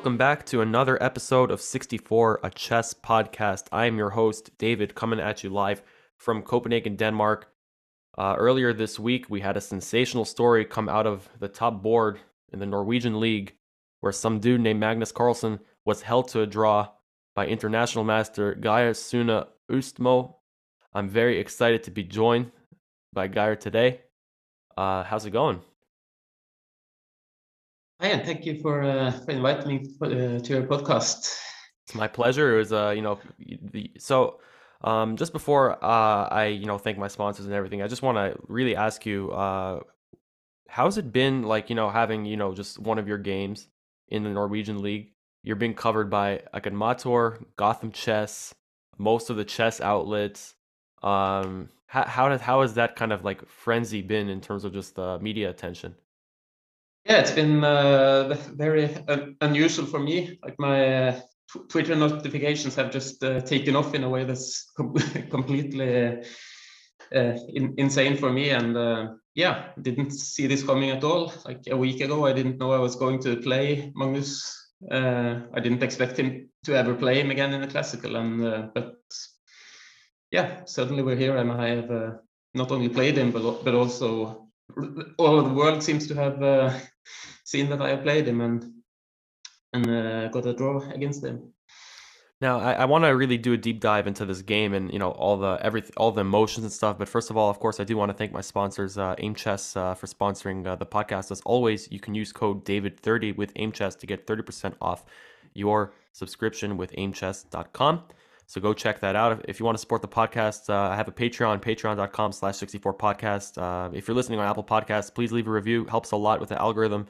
Welcome back to another episode of 64, a chess podcast. I am your host, David, coming at you live from Copenhagen, Denmark. Uh, earlier this week, we had a sensational story come out of the top board in the Norwegian League, where some dude named Magnus Carlsen was held to a draw by international master Geir Sune Østmo. I'm very excited to be joined by Geir today. Uh, how's it going? Hi, and thank you for, uh, for inviting me uh, to your podcast. It's my pleasure. It was, uh, you know, so um, just before uh, I, you know, thank my sponsors and everything, I just want to really ask you, uh, how's it been like, you know, having, you know, just one of your games in the Norwegian league? You're being covered by agadmator, Gotham Chess, most of the chess outlets. Um, how how, did, how has that kind of like frenzy been in terms of just the media attention? Yeah, it's been uh, very unusual for me. Like my uh, Twitter notifications have just uh, taken off in a way that's com completely uh, in insane for me. And uh, yeah, didn't see this coming at all. Like a week ago, I didn't know I was going to play Magnus. Uh, I didn't expect him to ever play him again in the classical. And but yeah, suddenly we're here, and I have not only played him, but but also all of the world seems to have uh, seen that I played him and and uh, got a draw against him. Now, I, I want to really do a deep dive into this game and you know all the every all the emotions and stuff. But first of all, of course, I do want to thank my sponsors, uh, Aimchess, uh, for sponsoring uh, the podcast. As always, you can use code David30 with Aimchess to get 30% off your subscription with Aimchess.com. So go check that out. If you want to support the podcast, uh, I have a Patreon, patreon.com slash 64 podcast. Uh, if you're listening on Apple Podcasts, please leave a review. Helps a lot with the algorithm.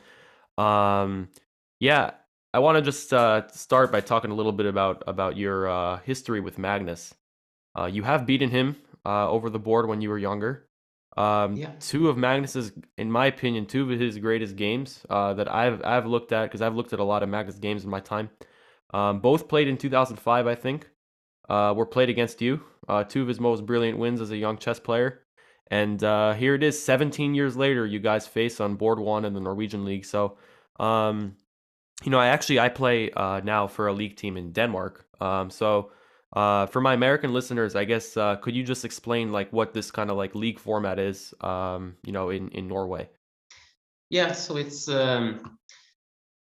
Um, yeah, I want to just uh, start by talking a little bit about, about your uh, history with Magnus. Uh, you have beaten him uh, over the board when you were younger. Um, yeah. Two of Magnus's, in my opinion, two of his greatest games that I've I've looked at because I've looked at a lot of Magnus games in my time. Um, both played in 2005, I think uh, were played against you. Uh, two of his most brilliant wins as a young chess player. And uh, here it is, 17 years later, you guys face on board one in the Norwegian league. So, um, you know, I actually I play uh, now for a league team in Denmark. Um, so, uh, for my American listeners, I guess uh, could you just explain like what this kind of like league format is? Um, you know, in in Norway. Yeah, so it's um,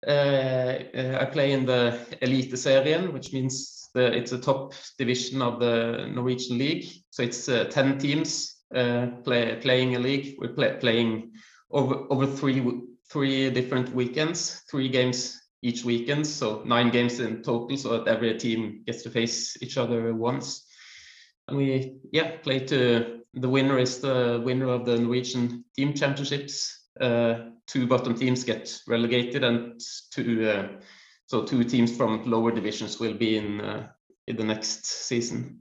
I play in the Eliteserien, which means the it's the top division of the Norwegian league. So it's uh, ten teams uh, play, playing a league. We're play, playing over over three three different weekends, three games each weekend. So nine games in total. So that every team gets to face each other once. And we yeah play to the winner is the winner of the Norwegian team championships. Uh, two bottom teams get relegated and two uh, so two teams from lower divisions will be in uh, in the next season.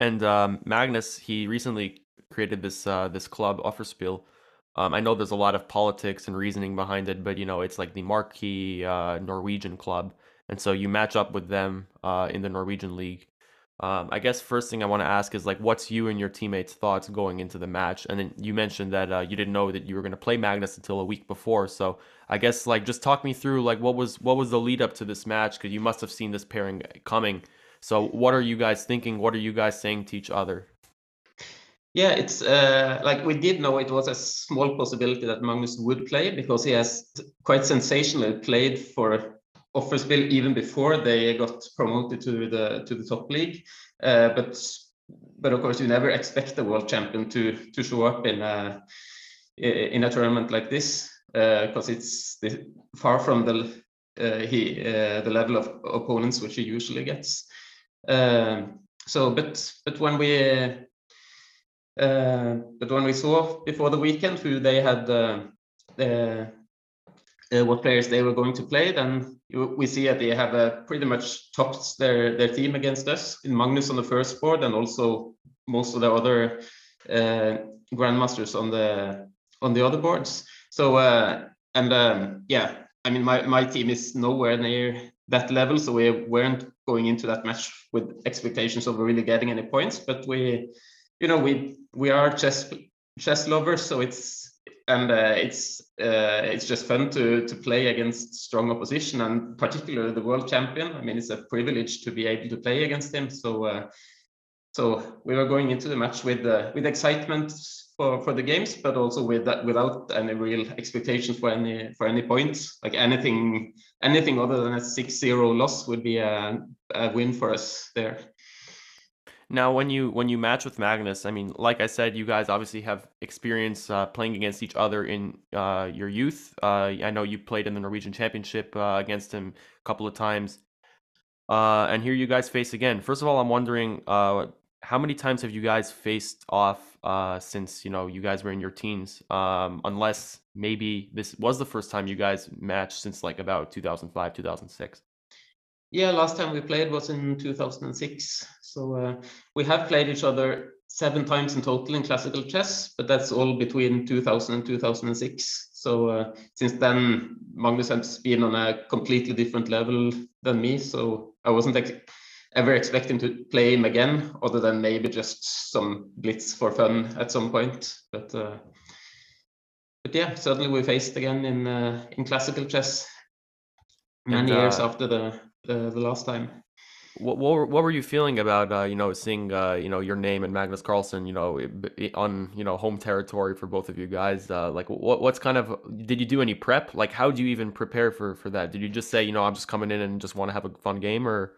And um, Magnus, he recently created this uh, this club, Offerspill. Um, I know there's a lot of politics and reasoning behind it, but you know it's like the marquee uh, Norwegian club, and so you match up with them uh, in the Norwegian league. Um, I guess first thing I want to ask is like, what's you and your teammates' thoughts going into the match? And then you mentioned that uh, you didn't know that you were going to play Magnus until a week before. So I guess like just talk me through like what was what was the lead up to this match because you must have seen this pairing coming. So what are you guys thinking? What are you guys saying to each other? Yeah, it's uh, like we did know it was a small possibility that Magnus would play because he has quite sensationally played for Offerspill even before they got promoted to the to the top league. Uh, but but of course, you never expect the world champion to to show up in a in a tournament like this because uh, it's the, far from the uh, he uh, the level of opponents which he usually gets. Um, so, but but when we uh, but when we saw before the weekend who they had uh, uh, what players they were going to play, then we see that they have uh, pretty much topped their their team against us in Magnus on the first board, and also most of the other uh, grandmasters on the on the other boards. So uh, and um, yeah, I mean my my team is nowhere near that level, so we weren't going into that match with expectations of really getting any points. But we, you know, we we are chess chess lovers, so it's and uh, it's uh, it's just fun to to play against strong opposition, and particularly the world champion. I mean, it's a privilege to be able to play against him. So uh, so we were going into the match with uh, with excitement for for the games, but also with that without any real expectations for any for any points. Like anything anything other than a 6-0 loss would be a, a win for us there. Now, when you when you match with Magnus, I mean, like I said, you guys obviously have experience uh, playing against each other in uh, your youth. Uh, I know you played in the Norwegian Championship uh, against him a couple of times, uh, and here you guys face again. First of all, I'm wondering uh, how many times have you guys faced off since you know you guys were in your teens? Um, unless maybe this was the first time you guys matched since like about 2005, 2006. Yeah, last time we played was in 2006. So uh, we have played each other seven times in total in classical chess, but that's all between 2000 and 2006. So uh, since then, Magnus has been on a completely different level than me. So I wasn't ex ever expecting to play him again, other than maybe just some blitz for fun at some point. But uh, but yeah, certainly we faced again in uh, in classical chess many and, years uh, after the the, the last time. What, what were, what were you feeling about uh, you know seeing uh, you know your name and Magnus Carlsen you know on you know home territory for both of you guys? Uh, like what what's kind of did you do any prep? Like how do you even prepare for for that? Did you just say you know I'm just coming in and just want to have a fun game or?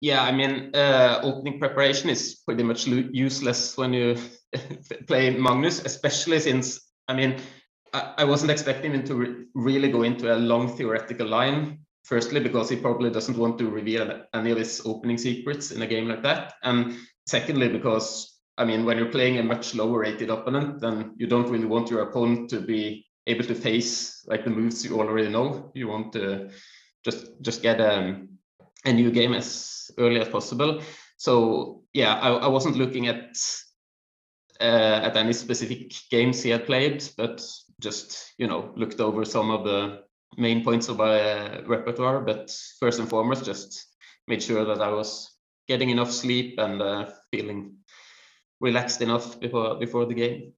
Yeah I mean uh, opening preparation is pretty much useless when you play Magnus especially since I mean I, I wasn't expecting him to re really go into a long theoretical line Firstly, because he probably doesn't want to reveal any of his opening secrets in a game like that. And secondly, because, I mean, when you're playing a much lower rated opponent, then you don't really want your opponent to be able to face like the moves you already know. You want to just just get um, a new game as early as possible. So yeah, I, I wasn't looking at uh, at any specific games he had played, but just you know looked over some of the main points of my uh, repertoire, but first and foremost, just made sure that I was getting enough sleep and uh, feeling relaxed enough before before the game.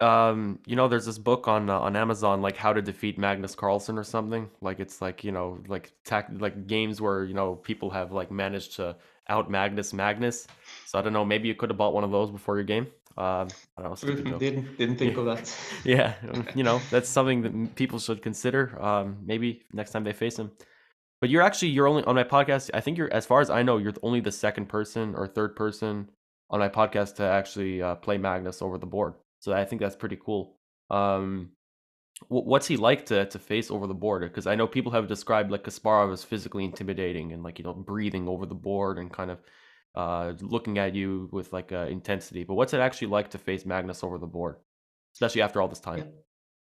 Um, you know, there's this book on uh, on Amazon, like how to defeat Magnus Carlsen or something. Like it's like you know, like like games where you know people have like managed to out Magnus Magnus. So I don't know, maybe you could have bought one of those before your game. Um, I don't know. Didn't didn't think of that. yeah, you know that's something that people should consider. Um, maybe next time they face him. But you're actually you're only on my podcast. I think you're as far as I know, you're only the second person or third person on my podcast to actually uh, play Magnus over the board. So I think that's pretty cool. Um, what's he like to to face over the board? Because I know people have described like Kasparov as physically intimidating and like you know breathing over the board and kind of uh, looking at you with like uh, intensity. But what's it actually like to face Magnus over the board, especially after all this time?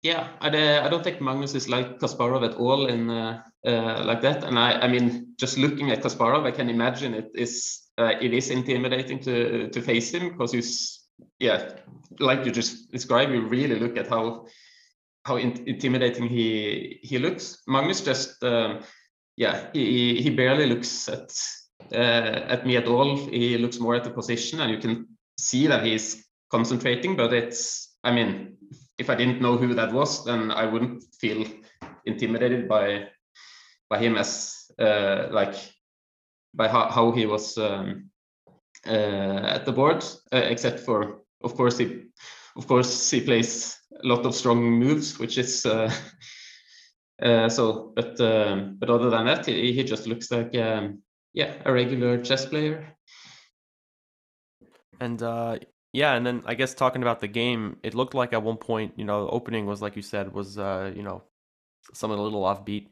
Yeah, I, I don't think Magnus is like Kasparov at all in uh, uh, like that. And I, I mean, just looking at Kasparov, I can imagine it is uh, it is intimidating to to face him because he's yeah, like you just described. You really look at how how in, intimidating he he looks. Magnus just um, yeah, he he barely looks at at me at all. He looks more at the position, and you can see that he's concentrating. But it's, I mean, if I didn't know who that was, then I wouldn't feel intimidated by by him as uh, like by how, how he was um, uh, at the board. Uh, except for, of course, he of course he plays a lot of strong moves, which is. Uh, uh, so, but but other than that, he, he just looks like um, yeah, a regular chess player. And uh, yeah, and then I guess talking about the game, it looked like at one point, you know, the opening was like you said was uh, you know, something a little offbeat.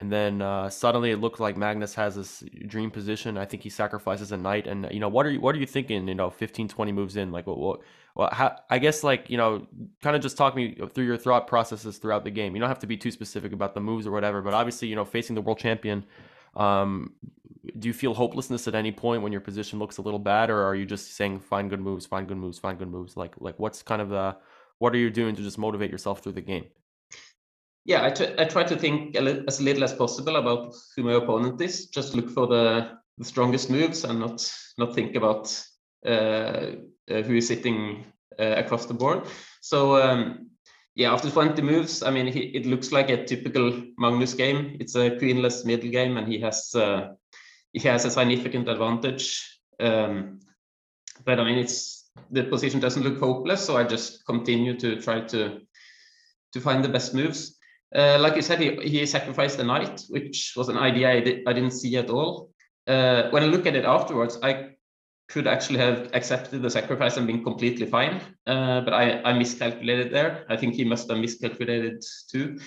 And then uh, suddenly it looked like Magnus has this dream position. I think he sacrifices a knight. And you know, what are you what are you thinking? You know, 15, 20 moves in, like what what well, how, I guess like you know, kind of just talk me through your thought processes throughout the game. You don't have to be too specific about the moves or whatever, but obviously, you know, facing the world champion, um, do you feel hopelessness at any point when your position looks a little bad, or are you just saying find good moves, find good moves, find good moves? Like like what's kind of the what are you doing to just motivate yourself through the game? Yeah, I, I try to think as little as possible about who my opponent is. Just look for the, the strongest moves and not not think about uh, uh, who is sitting uh, across the board. So um, yeah, after 20 moves, I mean, he, it looks like a typical Magnus game. It's a queenless middle game, and he has uh, he has a significant advantage. Um, but I mean, it's the position doesn't look hopeless, so I just continue to try to to find the best moves. Uh, like you said, he, he sacrificed the knight, which was an idea I, did, I didn't see at all. Uh, when I look at it afterwards, I could actually have accepted the sacrifice and been completely fine. Uh, but I, I miscalculated there. I think he must have miscalculated too.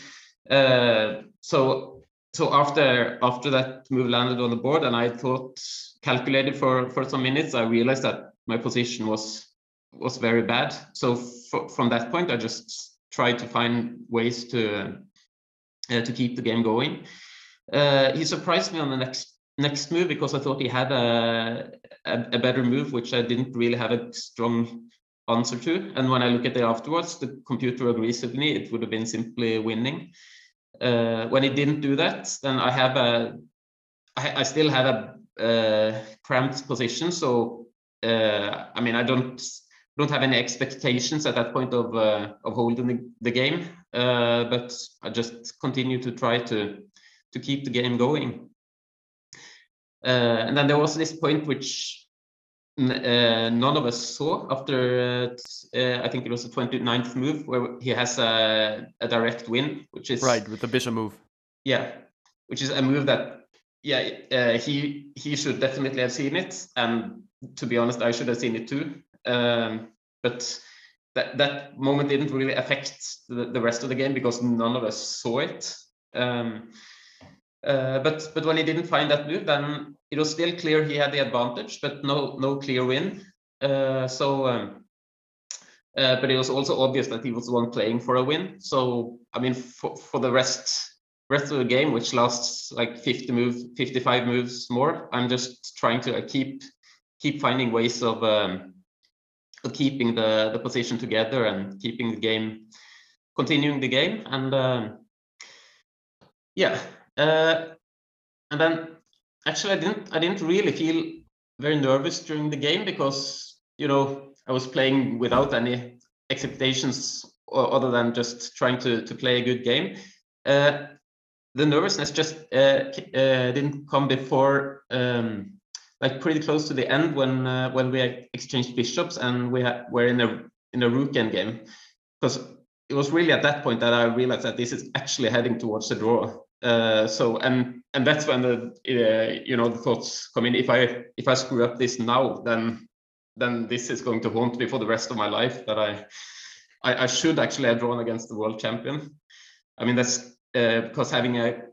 Uh, so so after after that move landed on the board and I thought calculated for for some minutes, I realized that my position was was very bad. So from that point, I just tried to find ways to uh, to keep the game going. Uh, he surprised me on the next next move because I thought he had a, a, a better move, which I didn't really have a strong answer to. And when I look at it afterwards, the computer agrees with me. It would have been simply winning. Uh, when it didn't do that, then I have a, I, I still have a uh, cramped position. So uh, I mean, I don't don't have any expectations at that point of uh, of holding the, the game, uh, but I just continue to try to to keep the game going. Uh, and then there was this point which uh, none of us saw after uh, I think it was the 29th move where he has a, a direct win, which is right with the bishop move. Yeah, which is a move that yeah uh, he he should definitely have seen it, and to be honest, I should have seen it too. Um, but that that moment didn't really affect the, the rest of the game because none of us saw it. Um, uh, but but when he didn't find that move, then it was still clear he had the advantage, but no no clear win. Uh, so, um, uh, but it was also obvious that he was the one playing for a win. So I mean, for for the rest rest of the game, which lasts like 50 moves, 55 moves more, I'm just trying to keep keep finding ways of, um, of keeping the the position together and keeping the game, continuing the game, and um, yeah. Uh, and then actually I didn't I didn't really feel very nervous during the game because you know I was playing without any expectations other than just trying to to play a good game. Uh, the nervousness just uh, uh, didn't come before um, like pretty close to the end when uh, when we exchanged bishops and we were in a in a rook end game because it was really at that point that I realized that this is actually heading towards the draw uh, so and and that's when the uh, you know the thoughts come in. If I if I screw up this now, then then this is going to haunt me for the rest of my life. That I I, I should actually have drawn against the world champion. I mean that's uh, because having a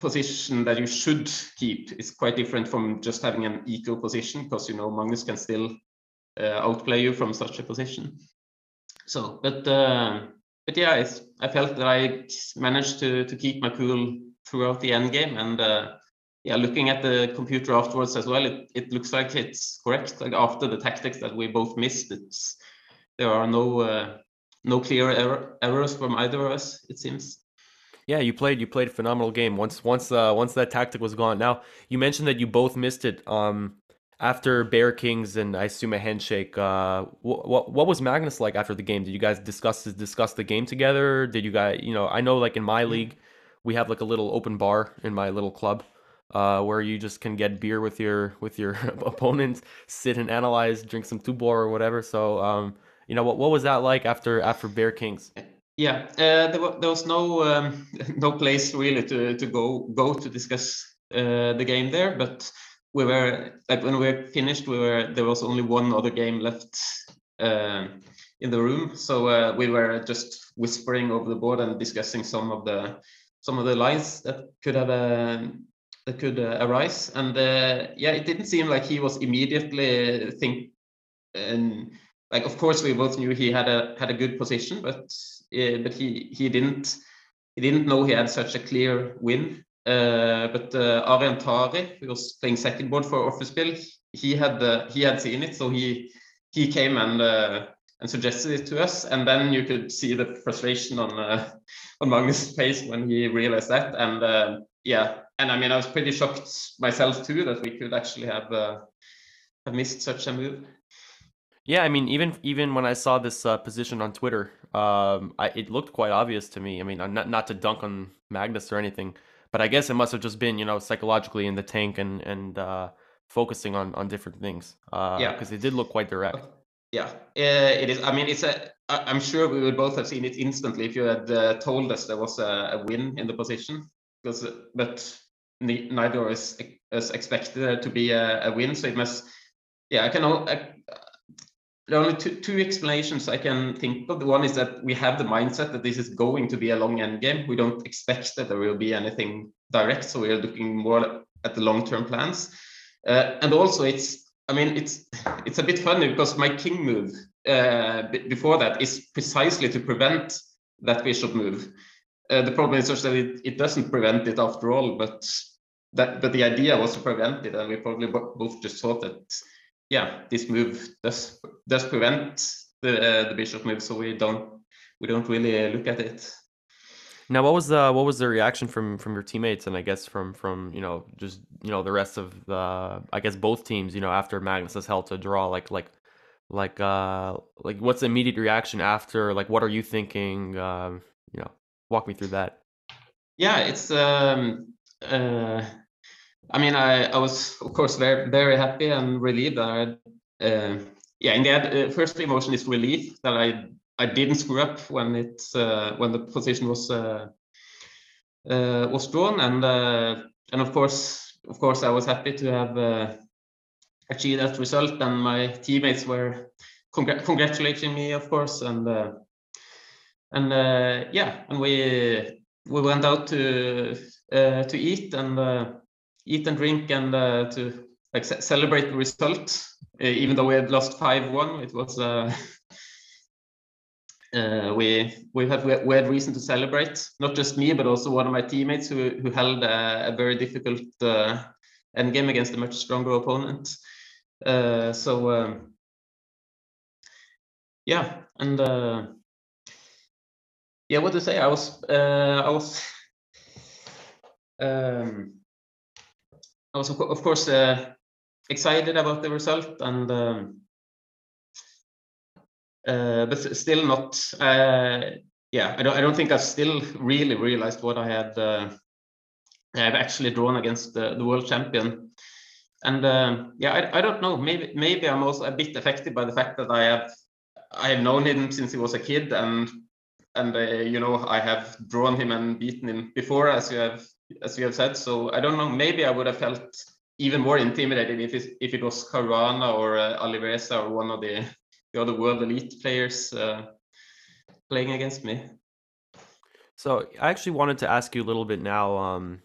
position that you should keep is quite different from just having an equal position because you know Magnus can still uh, outplay you from such a position. So, but uh, but yeah, it's, I felt that I managed to to keep my cool throughout the end game, and uh, yeah, looking at the computer afterwards as well, it, it looks like it's correct. Like after the tactics that we both missed, it's there are no uh, no clear error, errors from either of us. It seems. Yeah, you played you played a phenomenal game. Once once uh, once that tactic was gone. Now you mentioned that you both missed it. Um, after Bear Kings and I assume a handshake, uh, what, what what was Magnus like after the game? Did you guys discuss discuss the game together? Did you guys, you know, I know like in my league, we have like a little open bar in my little club, uh, where you just can get beer with your with your opponents, sit and analyze, drink some Tuborg or whatever. So, um, you know, what what was that like after after Bear Kings? Yeah, uh, there, was, there was no um, no place really to to go go to discuss uh, the game there, but we were like when we were finished, we were there was only one other game left uh, in the room, so uh, we were just whispering over the board and discussing some of the some of the lines that could have uh, that could uh, arise. And uh, yeah, it didn't seem like he was immediately think and like of course we both knew he had a had a good position, but uh, but he he didn't he didn't know he had such a clear win but uh, Aryan Tari, who was playing second board for Offerspill, he had he had seen it, so he he came and uh, and suggested it to us, and then you could see the frustration on uh, on Magnus' face when he realized that, and uh, yeah, and I mean I was pretty shocked myself too that we could actually have uh, have missed such a move. Yeah, I mean, even even when I saw this uh, position on Twitter, um, I, it looked quite obvious to me. I mean, not not to dunk on Magnus or anything, but I guess it must have just been, you know, psychologically in the tank and and uh, focusing on on different things. Uh, Yeah. because it did look quite direct. Yeah, uh, it is. I mean, it's a. I'm sure we would both have seen it instantly if you had uh, told us there was a, a win in the position, because but neither is is expected to be a, a win. So it must. Yeah, I can. I, there are only two, two explanations I can think of. The one is that we have the mindset that this is going to be a long end game. We don't expect that there will be anything direct, so we are looking more at the long term plans. Uh, and also, it's I mean, it's it's a bit funny because my king move uh, before that is precisely to prevent that bishop move. Uh, the problem is just that it, it doesn't prevent it after all, but that but the idea was to prevent it, and we probably bo- both just thought that yeah, this move does does prevent the uh, the bishop move, so we don't we don't really look at it. Now, what was the what was the reaction from from your teammates and I guess from from you know just you know the rest of the I guess both teams you know after Magnus has held to draw like like like uh like what's the immediate reaction after like what are you thinking um you know walk me through that. Yeah, it's um uh I mean I I was of course very very happy and relieved that I uh, yeah in the uh, first emotion is relief that I I didn't screw up when it uh, when the position was uh, uh, was drawn. And uh, and of course of course I was happy to have achieved that result and my teammates were congr- congratulating me of course. And and yeah and we we went out to to eat and eat and drink and uh, to like ce- celebrate the result uh, even though we had lost 5-1 it was uh, uh, we we had we had reason to celebrate. Not just me but also one of my teammates who who held a, a very difficult uh, end game against a much stronger opponent. Uh, so um, yeah and yeah what to say? I was i was um, i was of course uh, excited about the result and um, uh, but still not uh, yeah I don't, I don't think i've still really realized what i had uh, i've actually drawn against the, the world champion. And um, yeah I, I don't know maybe maybe i'm also a bit affected by the fact that i have i have known him since he was a kid and and uh, you know I have drawn him and beaten him before, as you have as you have said. So I don't know. Maybe I would have felt even more intimidated if it, if it was Caruana or uh, or one of the the other world elite players uh, playing against me. So I actually wanted to ask you a little bit now um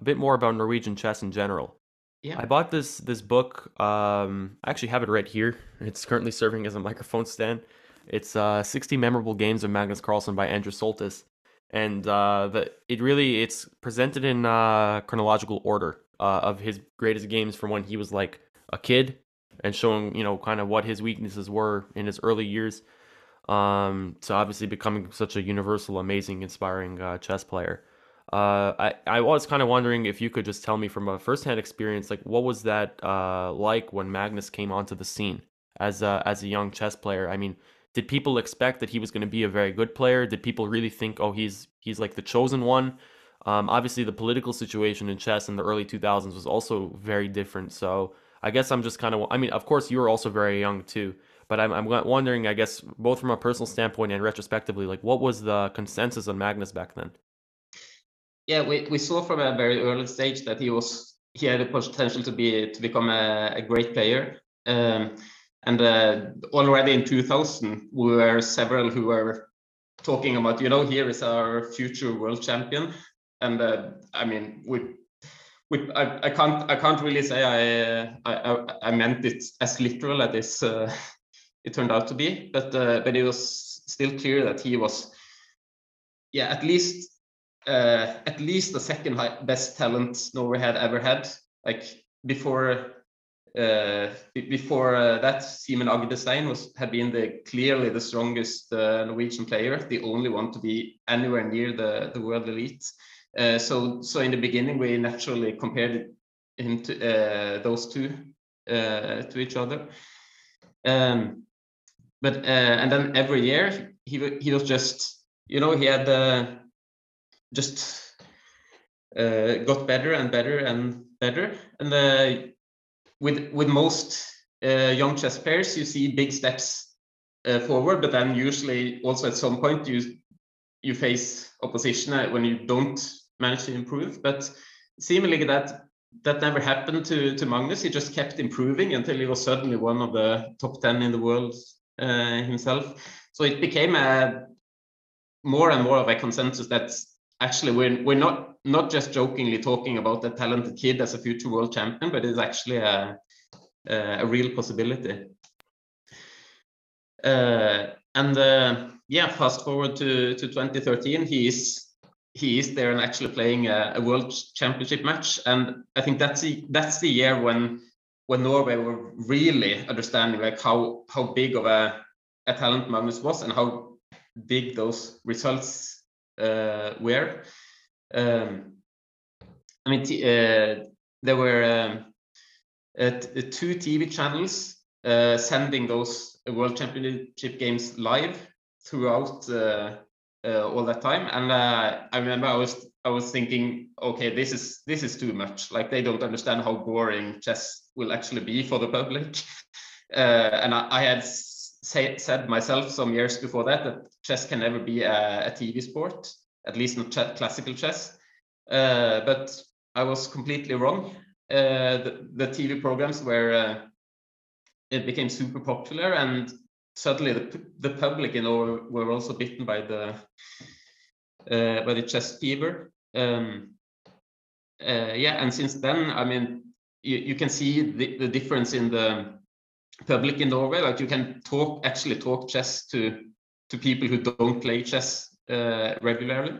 a bit more about Norwegian chess in general. Yeah. I bought this this book. Um, I actually have it right here. It's currently serving as a microphone stand. It's uh, 60 memorable games of Magnus Carlsen by Andrew Soltis, and uh, it really it's presented in uh, chronological order uh, of his greatest games from when he was like a kid, and showing you know kind of what his weaknesses were in his early years. Um, to obviously becoming such a universal, amazing, inspiring uh, chess player. Uh, I, I was kind of wondering if you could just tell me from a firsthand experience, like what was that uh, like when Magnus came onto the scene as a, as a young chess player? I mean, did people expect that he was going to be a very good player? Did people really think, oh, he's he's like the chosen one? Um, obviously, the political situation in chess in the early 2000s was also very different. So I guess I'm just kind of, I mean, of course, you were also very young too. But I'm, I'm wondering, I guess, both from a personal standpoint and retrospectively, like what was the consensus on Magnus back then? Yeah, we, we saw from a very early stage that he was he had the potential to be to become a, a great player. Um, and uh, already in 2000, we were several who were talking about, you know, here is our future world champion. And uh, I mean, we, I, I can't I can't really say I I, I meant it as literal as uh, it turned out to be, but uh, but it was still clear that he was, yeah, at least uh, at least the second best talent Norway had ever had. Like before, before uh, that, Simen Agdestein was had been the clearly the strongest uh, Norwegian player, the only one to be anywhere near the the world elite. Uh, so so in the beginning, we naturally compared him to uh, those two uh, to each other. Um, but uh, and then every year he he was just you know he had uh, just uh, got better and better and better and uh, with with most uh, young chess players you see big steps uh, forward but then usually also at some point you you face opposition when you don't manage to improve. But seemingly that that never happened to to Magnus. He just kept improving until he was suddenly one of the top 10 in the world himself. So it became a more and more of a consensus that actually we're we're not not just jokingly talking about a talented kid as a future world champion, but it's actually a a, a real possibility. Uh, and uh, yeah, fast forward to to 2013, he is he is there and actually playing a, a, world championship match, and I think that's the that's the year when when Norway were really understanding like how how big of a, a talent Magnus was and how big those results uh, were. Um, I mean, uh, there were um, two TV channels uh, sending those World Championship games live throughout uh, all that time, and I remember I was I was thinking, okay, this is this is too much. Like they don't understand how boring chess will actually be for the public. Uh, and I, I, had say, said myself some years before that that chess can never be a, a TV sport, at least not ch classical chess. Uh, but I was completely wrong. Uh, the, the, TV programs where uh, it became super popular, and suddenly the, the public, in know, were also bitten by the uh, by the chess fever. Um, uh, yeah, and since then, I mean, you, you can see the, the difference in the public in Norway. Like you can talk actually talk chess to to people who don't play chess regularly,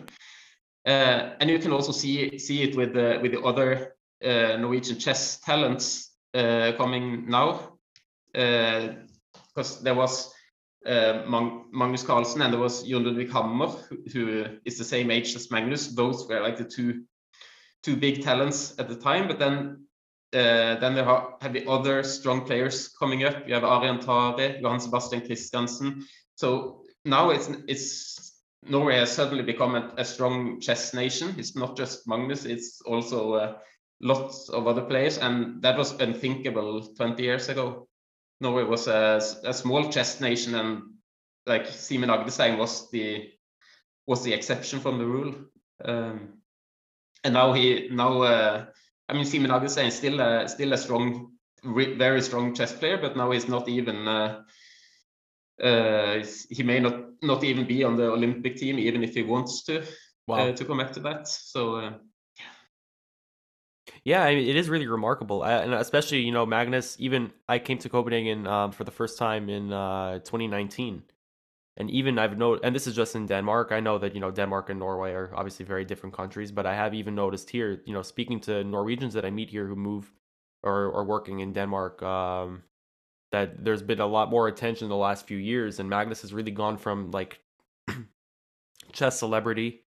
uh, and you can also see see it with the with the other uh, Norwegian chess talents uh, coming now, because uh, there was. Uh, Magnus Carlsen and there was Jon Ludvig Hammer, who, is the same age as Magnus. Those were like the two two big talents at the time. But then uh, then there have the other strong players coming up. You have Aryan Tari, Johan Sebastian Christiansen. So now it's it's Norway has suddenly become a, a strong chess nation. It's not just Magnus; it's also uh, lots of other players, and that was unthinkable 20 years ago. Norway was a, a small chess nation, and like Simen Agdestein was the was the exception from the rule. Um, and now he now uh, I mean, Simen Agdestein is still a, still a strong, very strong chess player, but now he's not even. Uh, uh, he may not not even be on the Olympic team, even if he wants to. Uh, wow. to come back to that, so. Uh, yeah, I mean, it is really remarkable, I, and especially you know Magnus. Even I came to Copenhagen um, for the first time in uh, 2019, and even I've noted, and this is just in Denmark. I know that you know Denmark and Norway are obviously very different countries, but I have even noticed here, you know, speaking to Norwegians that I meet here who move or are working in Denmark, um, that there's been a lot more attention in the last few years, and Magnus has really gone from like chess celebrity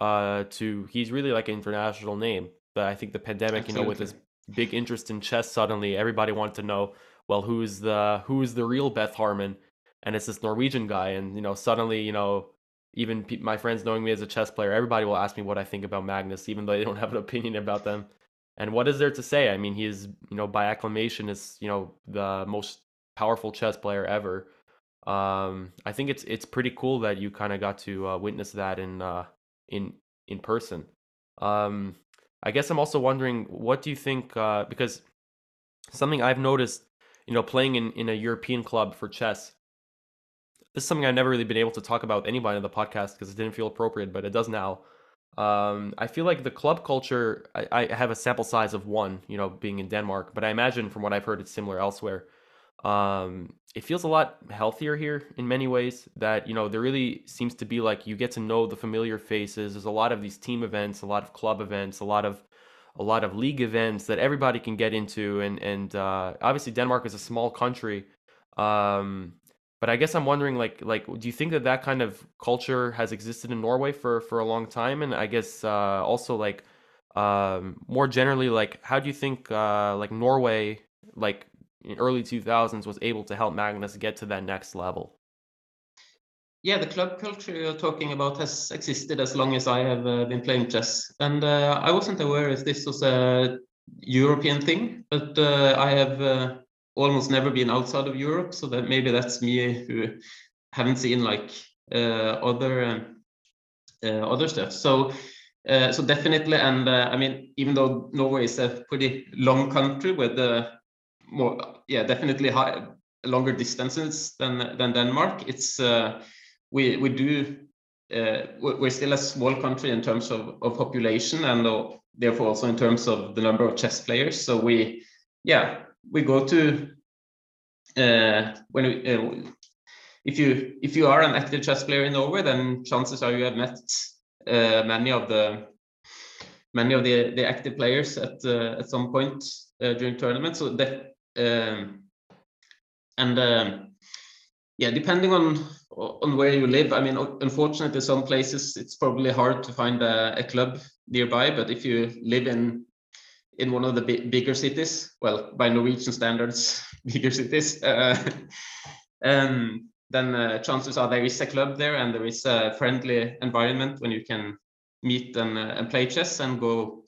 uh, to he's really like an international name. But I think the pandemic, Absolutely. you know, with this big interest in chess, suddenly everybody wanted to know, well, who's the who's the real Beth Harmon? and it's this Norwegian guy, and you know, suddenly, you know, even pe- my friends knowing me as a chess player, everybody will ask me what I think about Magnus, even though they don't have an opinion about them. And what is there to say? I mean, he is, you know, by acclamation, is you know the most powerful chess player ever. Um, I think it's it's pretty cool that you kind of got to uh, witness that in uh, in in person. Um, I guess I'm also wondering, what do you think? Uh, because something I've noticed, you know, playing in in a European club for chess, this is something I've never really been able to talk about with anybody on the podcast because it didn't feel appropriate, but it does now. Um, I feel like the club culture, I, I, have a sample size of one, you know, being in Denmark, but I imagine from what I've heard, it's similar elsewhere. Um, it feels a lot healthier here in many ways that, you know, there really seems to be like you get to know the familiar faces. There's a lot of these team events, a lot of club events, a lot of a lot of league events that everybody can get into and and uh, obviously Denmark is a small country um, but I guess I'm wondering, like, like, do you think that that kind of culture has existed in Norway for for a long time? And I guess uh, also, like, um, more generally, like, how do you think, uh, like, Norway, like, in early 2000s was able to help Magnus get to that next level? Yeah, the club culture you're talking about has existed as long as I have uh, been playing chess, and uh, I wasn't aware if this was a European thing, but uh, I have uh, almost never been outside of Europe, so that maybe that's me who haven't seen like uh, other um, uh, other stuff. So. so definitely, and I mean, even though Norway is a pretty long country with more, yeah, definitely high, longer distances than than Denmark, it's we we do uh, we're still a small country in terms of, of population and uh, therefore also in terms of the number of chess players. So we, yeah, we go to uh, when we, uh, if you if you are an active chess player in Norway, then chances are you have met uh, many of the many of the the active players at uh, at some point during tournaments. So that um, and um, yeah, depending on on where you live. I mean, unfortunately, some places it's probably hard to find a, a club nearby. But if you live in in one of the bigger cities, well, by Norwegian standards, bigger cities, uh, um, then uh, chances are there is a club there and there is a friendly environment when you can meet and, uh, and play chess and go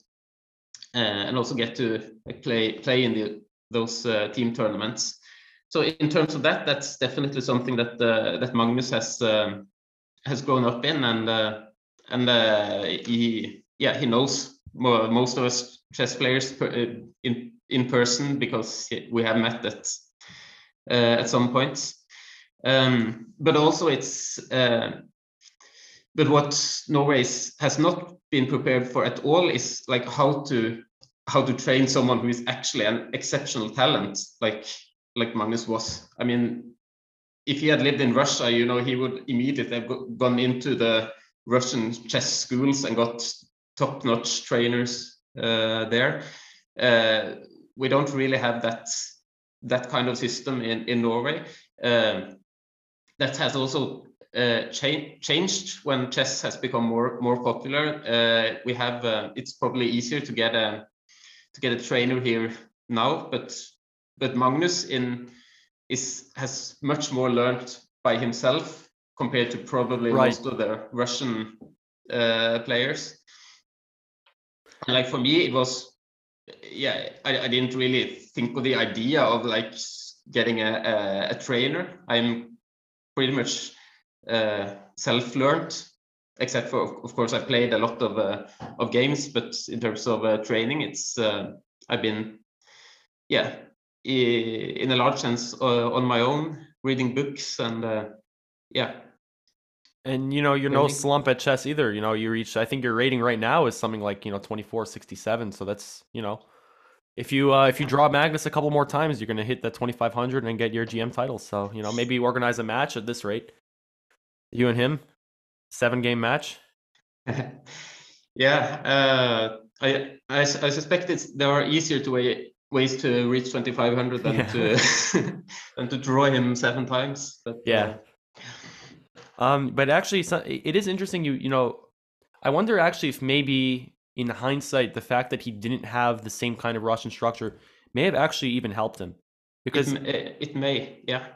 uh, and also get to play play in the, those uh, team tournaments so in terms of that, that's definitely something that uh, that Magnus has um, has grown up in, and uh, and uh, he yeah he knows more, most of us chess players per, uh, in in person because we have met at uh, at some points. Um, but also it's but what Norway has not been prepared for at all is like how to how to train someone who is actually an exceptional talent like like Magnus was. I mean, if he had lived in Russia, you know, he would immediately have gone into the Russian chess schools and got top-notch trainers uh, there. Uh, we don't really have that that kind of system in in Norway. Um, that has also uh, cha changed when chess has become more more popular. Uh, we have uh, it's probably easier to get a to get a trainer here now, but but Magnus in is has much more learned by himself compared to probably right. most of the Russian uh, players. like for me, it was yeah, I, I didn't really think of the idea of like getting a, a, a trainer. I'm pretty much uh, self-learned, except for of course I played a lot of uh, of games, but in terms of uh, training, it's uh, I've been yeah in a large sense uh, on my own, reading books and uh, yeah. And you know, you're no slump at chess either. You know, you reach. I think your rating right now is something like you know 2467. So that's you know, if you uh, if you draw Magnus a couple more times, you're gonna hit that 2500 and get your GM title. So you know, maybe organize a match at this rate. You and him, seven game match. yeah, uh, I, I I suspect it's there are easier to way ways to reach 2500 than yeah. to than to draw him seven times but yeah um but actually it is interesting you you know i wonder actually if maybe in hindsight the fact that he didn't have the same kind of russian structure may have actually even helped him because it, it may yeah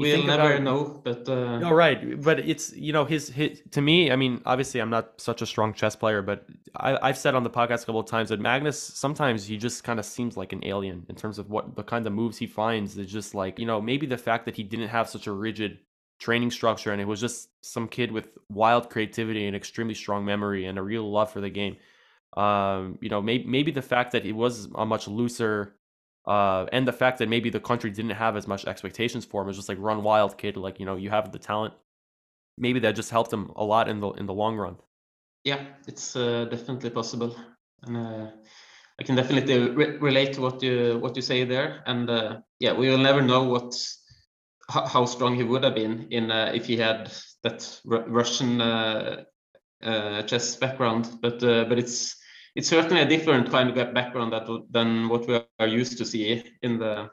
we'll never about, know but uh... no right but it's you know his, his to me i mean obviously i'm not such a strong chess player but I, i've said on the podcast a couple of times that magnus sometimes he just kind of seems like an alien in terms of what the kind of moves he finds is just like you know maybe the fact that he didn't have such a rigid training structure and it was just some kid with wild creativity and extremely strong memory and a real love for the game. Um you know maybe maybe the fact that it was a much looser uh, and the fact that maybe the country didn't have as much expectations for him is just like run wild kid like you know you have the talent. Maybe that just helped him a lot in the in the long run. Yeah it's uh, definitely possible. And uh, i can definitely re- relate to what you what you say there. And uh, yeah we will never know what how, how strong he would have been in uh, if he had that R- russian uh, chess background. But but it's it's certainly a different kind of background that, than what we are used to see in the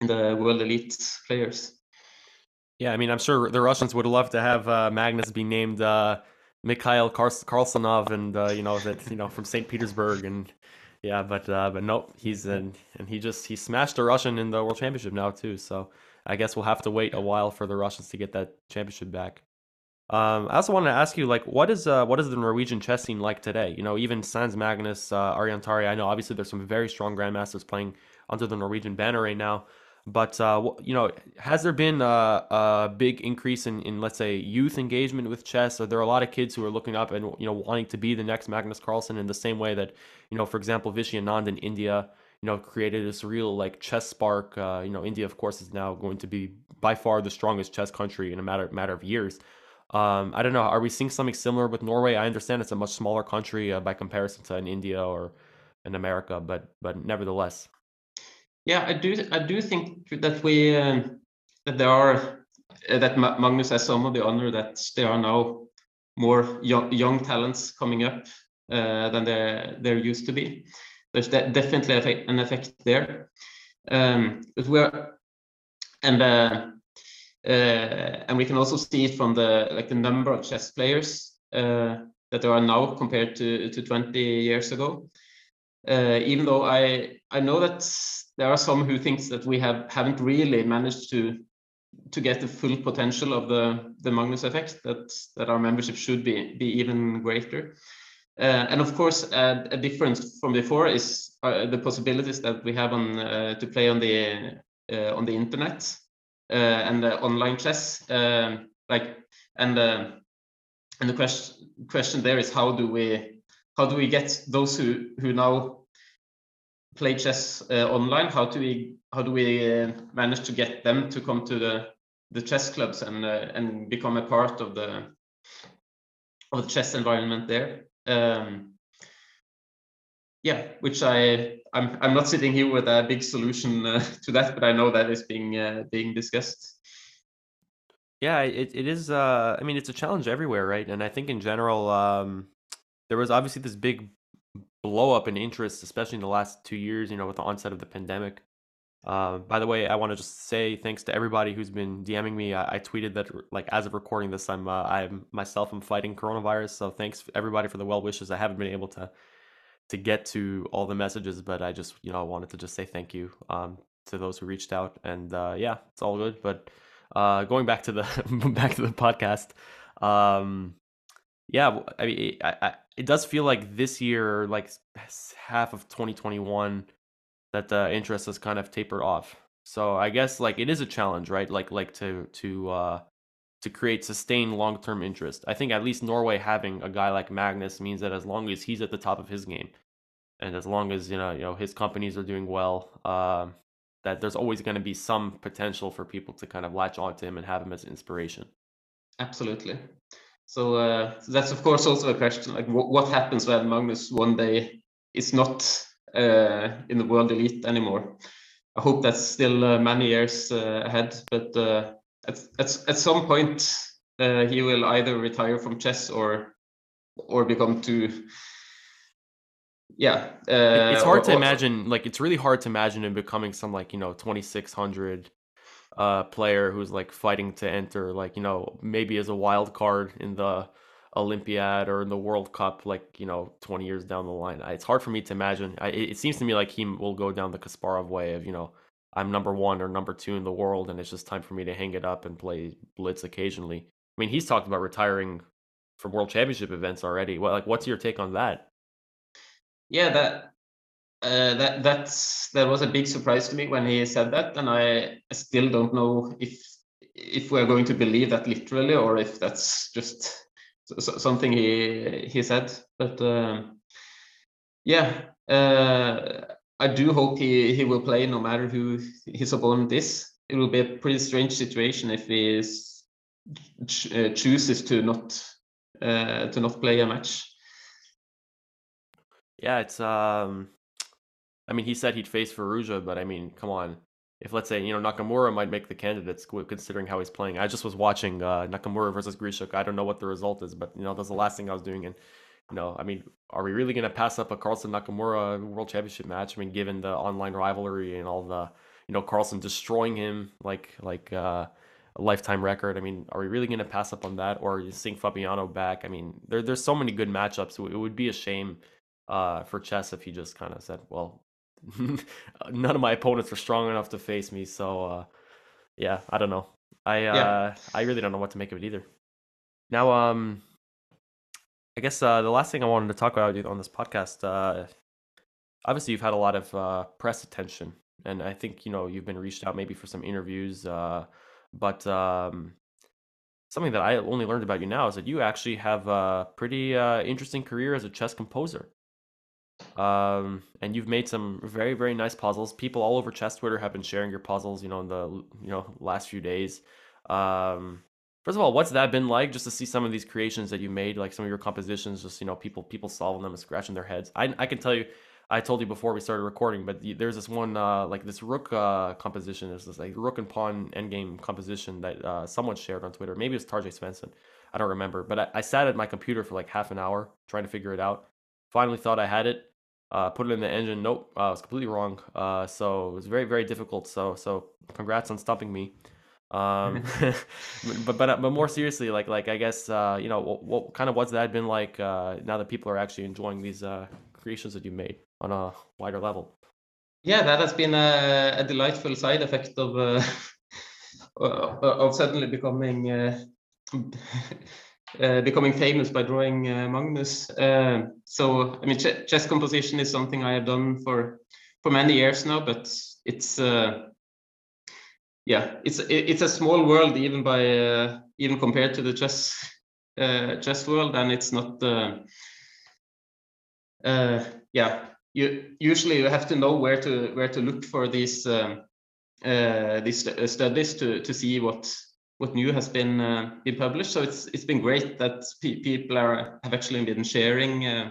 in the world elite players. Yeah, I mean, I'm sure the Russians would love to have uh, Magnus be named uh, Mikhail Kars- Karlsonov, and uh, you know that you know from St. Petersburg, and yeah, but uh, but nope, he's in, and he just he smashed a Russian in the World Championship now too. So I guess we'll have to wait a while for the Russians to get that championship back. Um, I also wanted to ask you, like, what is uh, what is the Norwegian chess scene like today? You know, even Sans Magnus, uh, Aryan Tari. I know obviously there's some very strong grandmasters playing under the Norwegian banner right now. But uh, you know, has there been a, a, big increase in, in let's say youth engagement with chess? Are there a lot of kids who are looking up and you know wanting to be the next Magnus Carlsen in the same way that you know, for example, Vishy Anand in India, you know, created this real like chess spark. Uh, you know, India of course is now going to be by far the strongest chess country in a matter matter of years. Um, I don't know. Are we seeing something similar with Norway? I understand it's a much smaller country uh, by comparison to an India or in America, but but nevertheless. Yeah, I do. I do think that we uh, that there are uh, that Magnus has some of the honor that there are now more young, young talents coming up uh, than there there used to be. There's de definitely an effect there. Um, but we're and uh, and we can also see it from the like the number of chess players uh, that there are now compared to to 20 years ago. Uh, even though I I know that there are some who thinks that we have haven't really managed to to get the full potential of the the Magnus effect that that our membership should be be even greater. Uh, and of course, a difference from before is uh, the possibilities that we have on uh, to play on the on the internet and the online chess. Um, like and and the question question there is how do we how do we get those who who now play chess uh, online how do we how do we uh, manage to get them to come to the the chess clubs and uh, and become a part of the of the chess environment there um, yeah which i i'm i'm not sitting here with a big solution uh, to that but i know that is being uh, being discussed yeah it, it is uh i mean it's a challenge everywhere right and i think in general um there was obviously this big blow up in interest, especially in the last two years, you know, with the onset of the pandemic. Uh, by the way, I want to just say thanks to everybody who's been DMing me. I, I tweeted that, like, as of recording this, I'm, uh, I'm myself, I'm fighting coronavirus. So thanks everybody for the well wishes. I haven't been able to, to get to all the messages, but I just, you know, I wanted to just say thank you, um, to those who reached out. And, uh, yeah, it's all good. But, uh, going back to the, back to the podcast, um, yeah, I mean, I, I, it does feel like this year, like half of 2021, that the interest has kind of tapered off. So I guess like it is a challenge, right? Like like to to uh to create sustained long term interest. I think at least Norway having a guy like Magnus means that as long as he's at the top of his game, and as long as you know you know his companies are doing well, um, that there's always going to be some potential for people to kind of latch onto him and have him as inspiration. Absolutely. So, uh, that's of course also a question like what happens when Magnus one day is not uh, in the world elite anymore. I hope that's still uh, many years uh, ahead, but uh, at, at at some point uh, he will either retire from chess or or become too yeah it's hard or, to imagine like it's really hard to imagine him becoming some like you know 2600 uh, player who's like fighting to enter, like you know, maybe as a wild card in the Olympiad or in the World Cup, like you know, twenty years down the line. It's hard for me to imagine. I, it seems to me like he will go down the Kasparov way of you know, I'm number one or number two in the world, and it's just time for me to hang it up and play blitz occasionally. I mean, he's talked about retiring from World Championship events already. Well, like, what's your take on that? Yeah, that uh, that that's that was a big surprise to me when he said that, and I still don't know if if we're going to believe that literally or if that's just something he he said. But um, yeah, uh, I do hope he he will play no matter who his opponent is. It will be a pretty strange situation if he is, ch uh, chooses to not uh, to not play a match. Yeah, it's um I mean, he said he'd face Firouzja, but I mean, come on. If let's say you know Nakamura might make the candidates considering how he's playing. I just was watching uh, Nakamura versus Grischuk. I don't know what the result is, but you know that's the last thing I was doing. And you know, I mean, are we really gonna pass up a Carlsen Nakamura World Championship match? I mean, given the online rivalry and all the you know Carlsen destroying him like like uh, a lifetime record. I mean, are we really gonna pass up on that, or seeing Fabiano back? I mean, there there's so many good matchups. It would be a shame uh, for chess if he just kind of said, "Well, none of my opponents are strong enough to face me," so uh, yeah, I don't know. I uh, yeah. I really don't know what to make of it either. Now, um, I guess uh, the last thing I wanted to talk about on this podcast, uh, obviously you've had a lot of uh, press attention, and I think you know you've been reached out maybe for some interviews, uh, but um, something that I only learned about you now is that you actually have a pretty uh, interesting career as a chess composer. Um, and you've made some very very nice puzzles. People all over chess Twitter have been sharing your puzzles, you know, in the you know last few days. Um, first of all, what's that been like? Just to see some of these creations that you made, like some of your compositions, just you know, people people solving them and scratching their heads. I I can tell you, I told you before we started recording, but there's this one uh, like this rook uh, composition. There's this like rook and pawn endgame composition that uh, someone shared on Twitter. Maybe it's Tarjei Svensen. I don't remember. But I, I, sat at my computer for like half an hour trying to figure it out. Finally thought I had it. Uh, put it in the engine. Nope, uh, I was completely wrong. Uh, so it was very very difficult. So so congrats on stumping me. Um, but but but more seriously, like like I guess uh, you know what, what kind of what's that been like uh, now that people are actually enjoying these uh, creations that you made on a wider level? Yeah, that has been a, a delightful side effect of uh, of suddenly becoming uh, uh, becoming famous by drawing uh, Magnus. Uh, so I mean, ch chess composition is something I have done for for many years now, but it's uh, yeah, it's it's a small world even by uh, even compared to the chess uh, chess world, and it's not. Uh, uh, yeah, you usually you have to know where to where to look for these um, these studies to to see what what new has been been published. So it's it's been great that pe people are have actually been sharing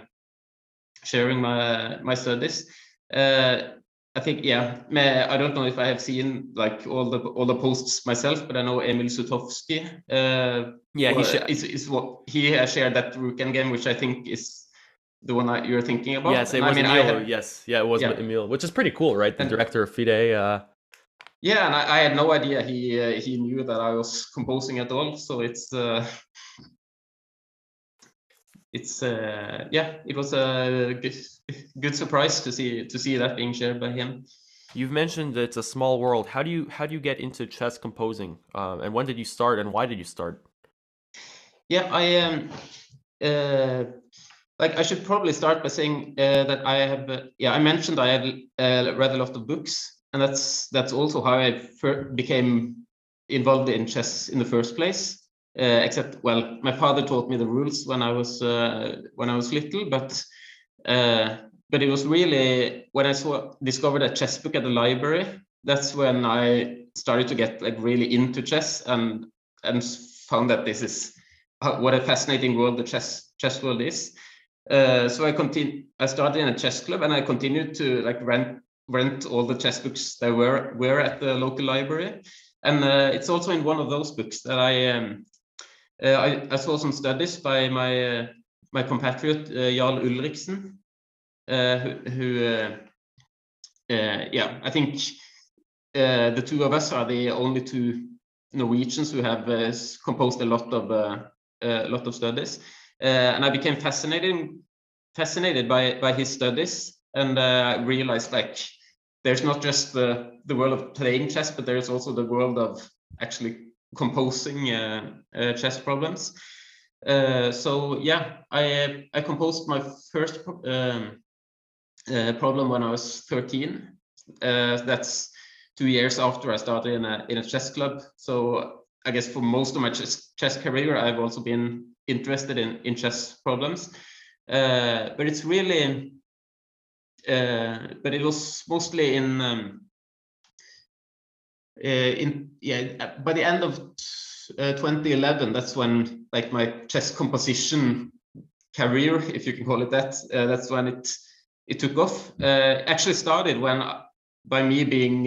sharing my my studies. Uh, I think yeah. I don't know if I have seen like all the all the posts myself, but I know Emil Sutovsky. Uh, yeah, he sh- is, is what he has shared that Rook game, which I think is the one that you're thinking about. Yes, it was I mean, Emil. Had, yes, yeah, it was yeah. Emil, which is pretty cool, right? The and, director of FIDE. Uh... Yeah, and I, I, had no idea he uh, he knew that I was composing at all. So it's uh, it's uh, yeah, it was a good, good surprise to see to see that being shared by him. You've mentioned that it's a small world. How do you how do you get into chess composing? Um, and when did you start? And why did you start? Yeah, I um, uh, like I should probably start by saying uh, that I have uh, yeah I mentioned I have uh, read a lot of books, and that's that's also how I became involved in chess in the first place. Uh, except well my father taught me the rules when i was uh, when i was little but uh, but it was really when i saw discovered a chess book at the library that's when i started to get like really into chess and and found that this is what a fascinating world the chess chess world is. Uh, so i continued i started in a chess club and i continued to like rent rent all the chess books that were were at the local library. And uh, it's also in one of those books that i um, Uh, I, I, saw some studies by my uh, my compatriot uh, Jarl Ulrichsen, uh, who, who uh, yeah, I think the two of us are the only two Norwegians who have composed a lot of a lot of studies, and I became fascinated fascinated by by his studies and uh, realized like there's not just the the world of playing chess but there's also the world of actually composing uh, uh, chess problems. Uh, so yeah, I I composed my first um, problem when I was 13. that's two years after I started in a in a chess club. So I guess for most of my chess, chess career, I've also been interested in in chess problems. Uh, but it's really, uh, but it was mostly in um, in yeah uh, by the end of uh, 2011 that's when like my chess composition career if you can call it that that's when it it took off. Actually started when by me being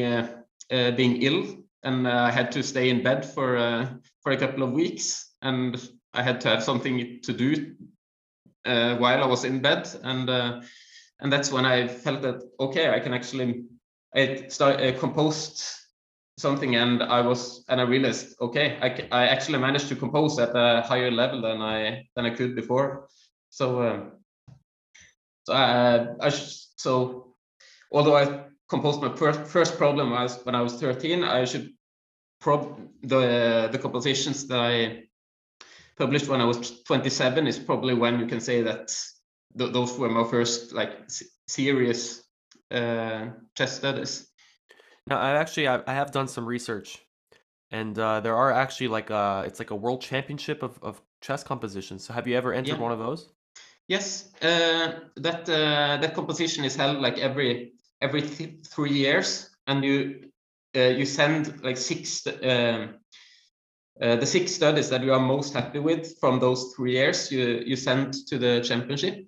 being ill and I had to stay in bed for for a couple of weeks and I had to have something to do uh, while I was in bed, and uh, and that's when I felt that okay, I can actually I start uh, composed something and I was and I realized okay I, I actually managed to compose at a higher level than I than I could before so um, So uh, I so although I composed my first first problem was when I was 13, I should prob the the compositions that I published when I was 27 is probably when you can say that th those were my first like serious uh, chess studies. Now, I actually I, I have done some research, and uh, there are actually like uh it's like a world championship of, of chess compositions. So have you ever entered Yeah. one of those? Yes, uh, that uh, that composition is held like every every th three years, and you uh, you send like six um, uh, the six studies that you are most happy with from those three years. You you send to the championship.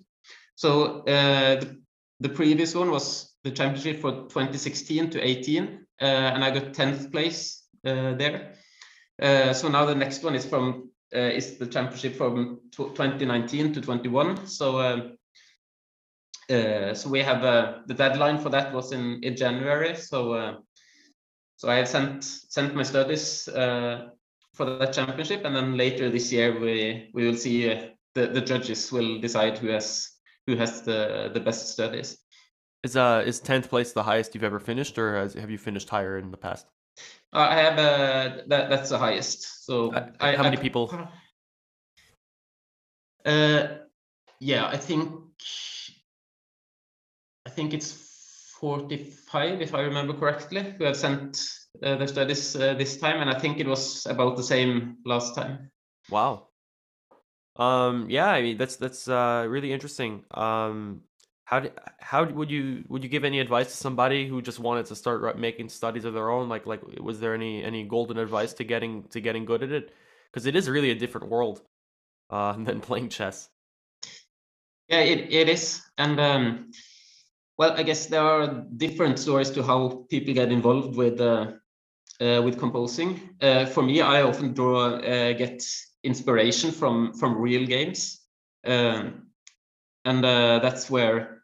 So uh, the, the previous one was the championship for 2016 to 18, uh, and I got 10th place uh, there. Uh, so now the next one is from uh, is the championship from 2019 to 21. So um, uh, so we have uh, the deadline for that was in in January. So so I have sent sent my studies for that championship, and then later this year we we will see the the judges will decide who has who has the the best studies. Is uh is tenth place the highest you've ever finished, or has, have you finished higher in the past? Uh, I have uh, that that's the highest. So Uh, I, how many I- people? Uh, yeah, I think I think it's 45 if I remember correctly who have sent uh, their studies uh, this time, and I think it was about the same last time. Wow. Um, yeah, I mean that's that's uh really interesting. Um, how did how would you would you give any advice to somebody who just wanted to start making studies of their own? Like like was there any any golden advice to getting to getting good at it? Because it is really a different world uh than playing chess. Yeah, it, it is. And um, well, I guess there are different stories to how people get involved with uh, uh, with composing. Uh, for me, I often draw uh, get inspiration from from real games, um, and uh, that's where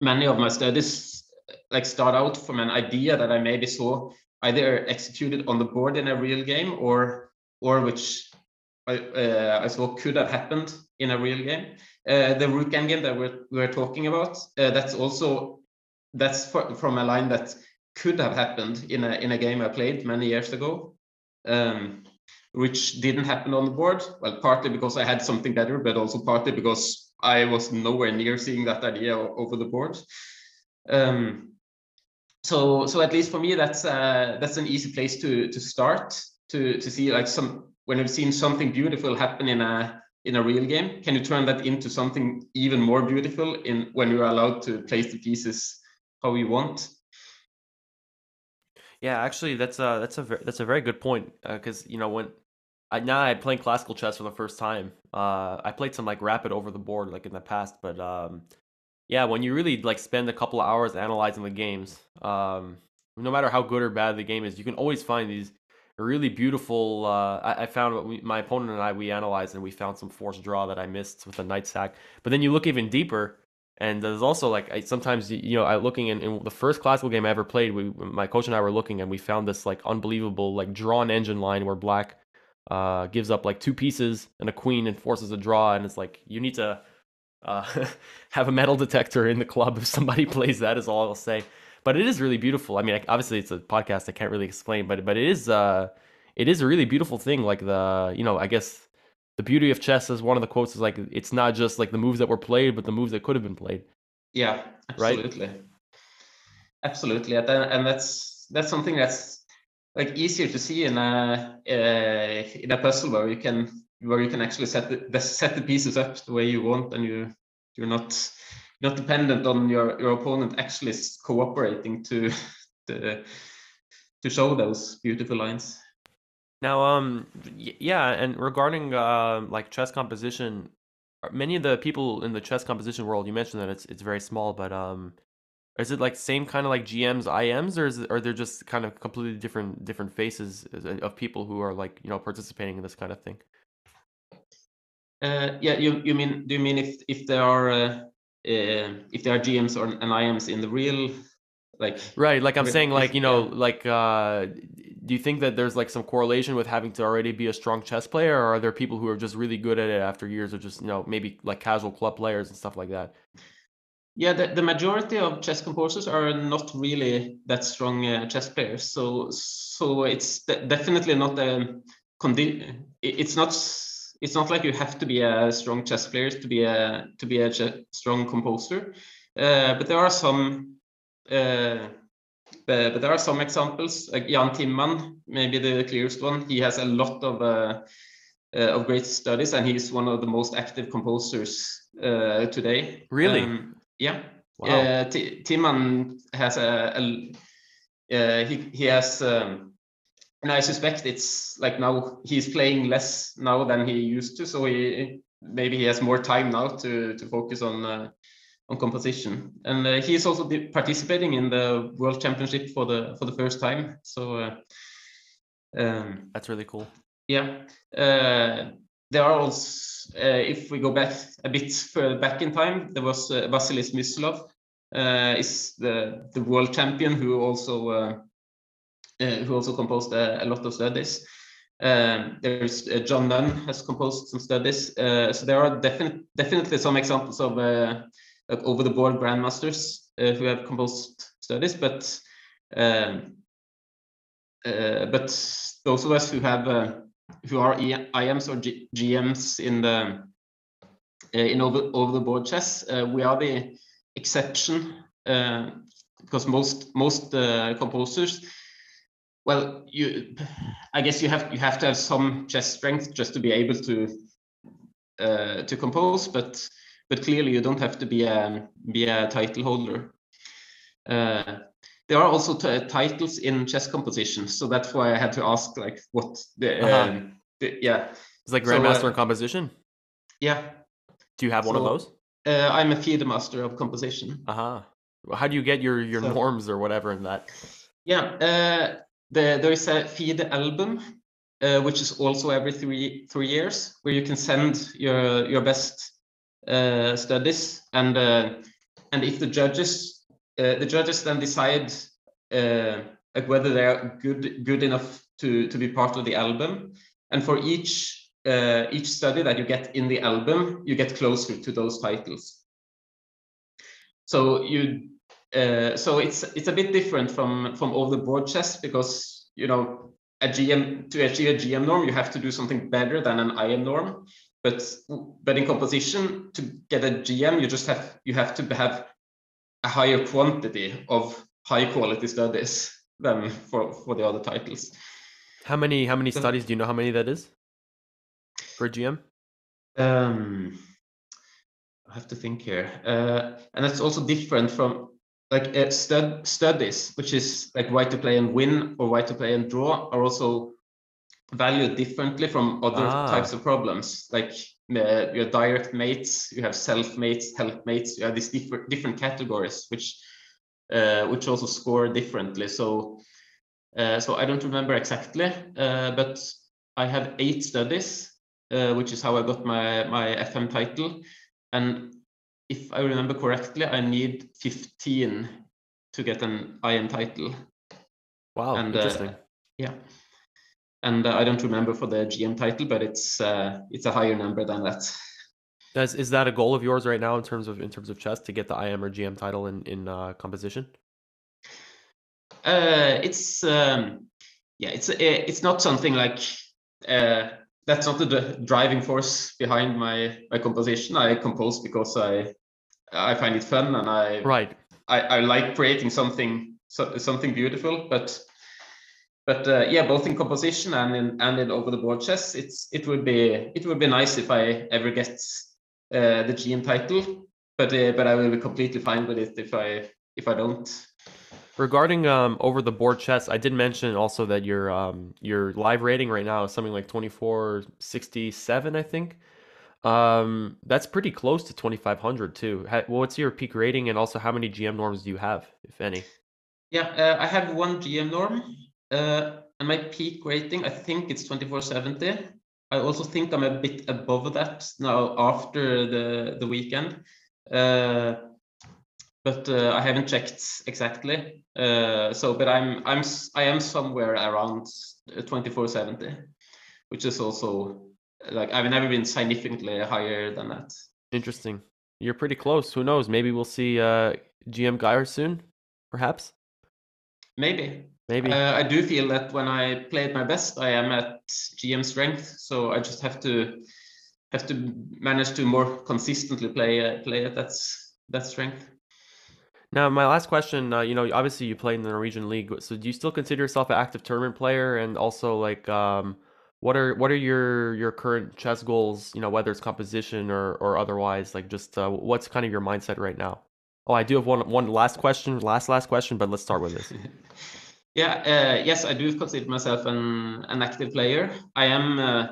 many of my studies like start out from an idea that I maybe saw either executed on the board in a real game or or which I, uh, I saw could have happened in a real game. Uh, the rook endgame that we're, we're talking about, uh, that's also that's fr- from a line that could have happened in a in a game I played many years ago, um, which didn't happen on the board. Well, partly because I had something better, but also partly because I was nowhere near seeing that idea over the board. Um, so so at least for me, that's uh, that's an easy place to to start to to see like some when you've seen something beautiful happen in a in a real game can you turn that into something even more beautiful in when you're allowed to place the pieces how you want Yeah, actually, that's a that's a that's a very good point. Because you know when I now I'm playing classical chess for the first time. Uh, I played some like rapid over the board like in the past, but um, yeah, when you really like spend a couple of hours analyzing the games, um, no matter how good or bad the game is, you can always find these really beautiful. Uh, I, I found we, my opponent and I we analyzed and we found some forced draw that I missed with a knight sack. But then you look even deeper, and there's also like I, sometimes you know I looking in, in the first classical game I ever played. We my coach and I were looking and we found this like unbelievable like drawn engine line where black uh, gives up like two pieces and a queen and forces a draw, and it's like you need to uh, have a metal detector in the club if somebody plays that. Is all I'll say. But it is really beautiful. I mean, obviously it's a podcast. I can't really explain, but but it is uh, it is a really beautiful thing. Like the you know I guess the beauty of chess is one of the quotes is like it's not just like the moves that were played, but the moves that could have been played. yeah Right. absolutely absolutely and that's that's something that's like easier to see in a uh, in a puzzle where you can where you can actually set the, the set the pieces up the way you want and you you're not not dependent on your your opponent actually cooperating to to to show those beautiful lines. Now, um, yeah, and regarding uh, like chess composition, many of the people in the chess composition world, you mentioned that it's it's very small, but um, is it like same kind of like GMs, IMs, or is it, are there just kind of completely different different faces uh, of people who are like you know participating in this kind of thing? Uh, yeah, you you mean do you mean if if there are uh, uh, if there are GMs or and IMs in the real like Right, like I'm saying, like you know, like uh, do you think that there's like some correlation with having to already be a strong chess player, or are there people who are just really good at it after years of just you know maybe like casual club players and stuff like that? Yeah, the, the majority of chess composers are not really that strong uh, chess players. So so it's de definitely not a condi- It's not it's not like you have to be a strong chess player to be a to be a strong composer. Uh, but there are some uh, but, but, there are some examples. Like Jan Timman, maybe the clearest one. He has a lot of uh, uh, of great studies, and he's one of the most active composers uh, today. Really? Um, yeah. Wow. Uh, Timman has a, a uh, he he has. Um, and I suspect it's like now he's playing less now than he used to, so he maybe he has more time now to to focus on uh, on composition. And uh, he is also participating in the World Championship for the for the first time. So uh, um, that's really cool. Yeah, uh, there are also uh, if we go back a bit further back in time, there was uh, Vasily Smyslov, uh, is the the world champion who also uh, who also composed a, a, lot of studies. Um, there's John Nunn has composed some studies. so there are definitely definitely some examples of over the board grandmasters uh, who have composed studies, but um, uh, but those of us who have uh, who are IMs or G GMs in the in over over the board chess, we are the exception because most most composers well you i guess you have you have to have some chess strength just to be able to uh, to compose but but clearly you don't have to be a be a title holder. Uh, there are also titles in chess composition, so that's why I had to ask like what the, uh-huh. um, the yeah. It's like grandmaster so, uh, in composition. Yeah. Do you have so, one of those? Uh, I'm a FIDE master of composition. Uh huh. How do you get your your so, norms or whatever in that? Yeah, uh, the, there is a FIDE album, uh, which is also every three three years, where you can send your your best uh, studies, and uh, and if the judges uh, the judges then decide like whether they are good good enough to to be part of the album, and for each each study that you get in the album, you get closer to those titles. So you uh, so it's it's a bit different from from all the board chess because you know a GM to achieve a GM norm you have to do something better than an IM norm. But but in composition, to get a GM, you just have you have to have a higher quantity of high quality studies than for for the other titles. How many how many so, studies do you know how many that is for GM? Um, I have to think here, uh, and that's also different from like uh, stud studies, which is like why to play and win or why to play and draw, are also valued differently from other ah. types of problems like uh, have direct mates you have self mates help mates you have these different different categories which uh, which also score differently. So uh, so i don't remember exactly uh, but i have eight studies uh, which is how i got my my fm title. And if i remember correctly i need 15 to get an im title. Wow and interesting. yeah and uh, I don't remember for the GM title, but it's uh, it's a higher number than that. That's, is that a goal of yours right now in terms of in terms of chess to get the IM or GM title in in uh, composition? Uh, it's um, yeah, it's it's not something like uh, that's not the driving force behind my my composition. I compose because I I find it fun and I right I, I like creating something so, something beautiful, but but uh, yeah, both in composition and in and in over the board chess, it's it would be it would be nice if I ever get uh, the GM title, but uh, but I will be completely fine with it if I if I don't. Regarding um, over the board chess, I did mention also that your um, your live rating right now is something like twenty four sixty seven, I think. Um, that's pretty close to twenty five hundred too. what's your peak rating, and also how many GM norms do you have, if any? Yeah, uh, I have one GM norm, uh, and my peak rating, I think it's 2470. I also think I'm a bit above that now after the, the weekend. Uh, but uh, I haven't checked exactly. Uh, so, but I'm I'm I am somewhere around 2470, which is also like I've never been significantly higher than that. Interesting. You're pretty close. Who knows? Maybe we'll see uh, GM Geir soon, perhaps. Maybe. Maybe. Uh, I do feel that when I play at my best, I am at GM strength. So I just have to have to manage to more consistently play uh, play at that that strength. Now, my last question, uh, you know, obviously you play in the Norwegian league, so do you still consider yourself an active tournament player? And also, like, um, what are what are your your current chess goals? You know, whether it's composition or or otherwise, like, just uh, what's kind of your mindset right now? Oh, I do have one one last question, last last question, but let's start with this. yeah, uh, yes, I do consider myself an an active player. I am uh,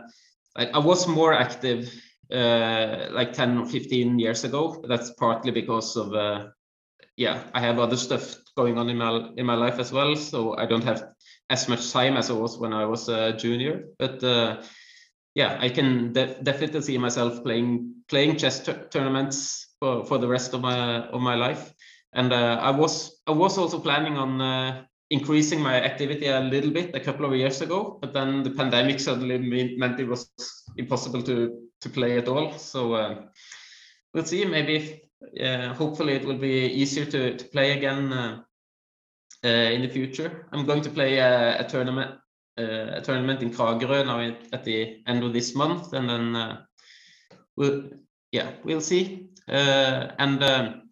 like I was more active uh, like 10 or 15 years ago. That's partly because of uh, yeah, I have other stuff going on in my in my life as well, so I don't have as much time as I was when I was a junior. But uh, yeah, I can de definitely see myself playing playing chess tournaments for, for the rest of my of my life. And uh, I was I was also planning on increasing my activity a little bit a couple of years ago, but then the pandemic suddenly meant it was impossible to to play at all. So uh, we'll see. Maybe uh, hopefully it will be easier to, to play again uh, uh, in the future. I'm going to play a, a tournament a tournament in Kragerø now at the end of this month, and then we'll yeah we'll see. and um,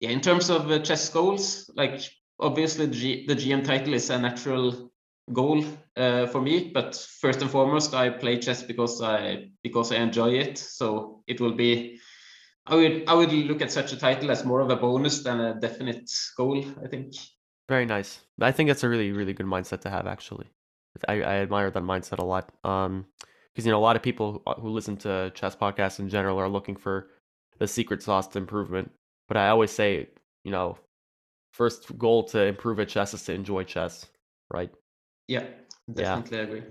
yeah, in terms of chess goals, like obviously the, G the GM title is a natural goal uh, for me but first and foremost i play chess because i because i enjoy it so it will be I would I would look at such a title as more of a bonus than a definite goal. I think. Very nice. I think that's a really really good mindset to have. Actually, I, I admire that mindset a lot. Um, because you know a lot of people who listen to chess podcasts in general are looking for the secret sauce to improvement. But I always say, you know, first goal to improve at chess is to enjoy chess, right? Yeah, definitely yeah. agree.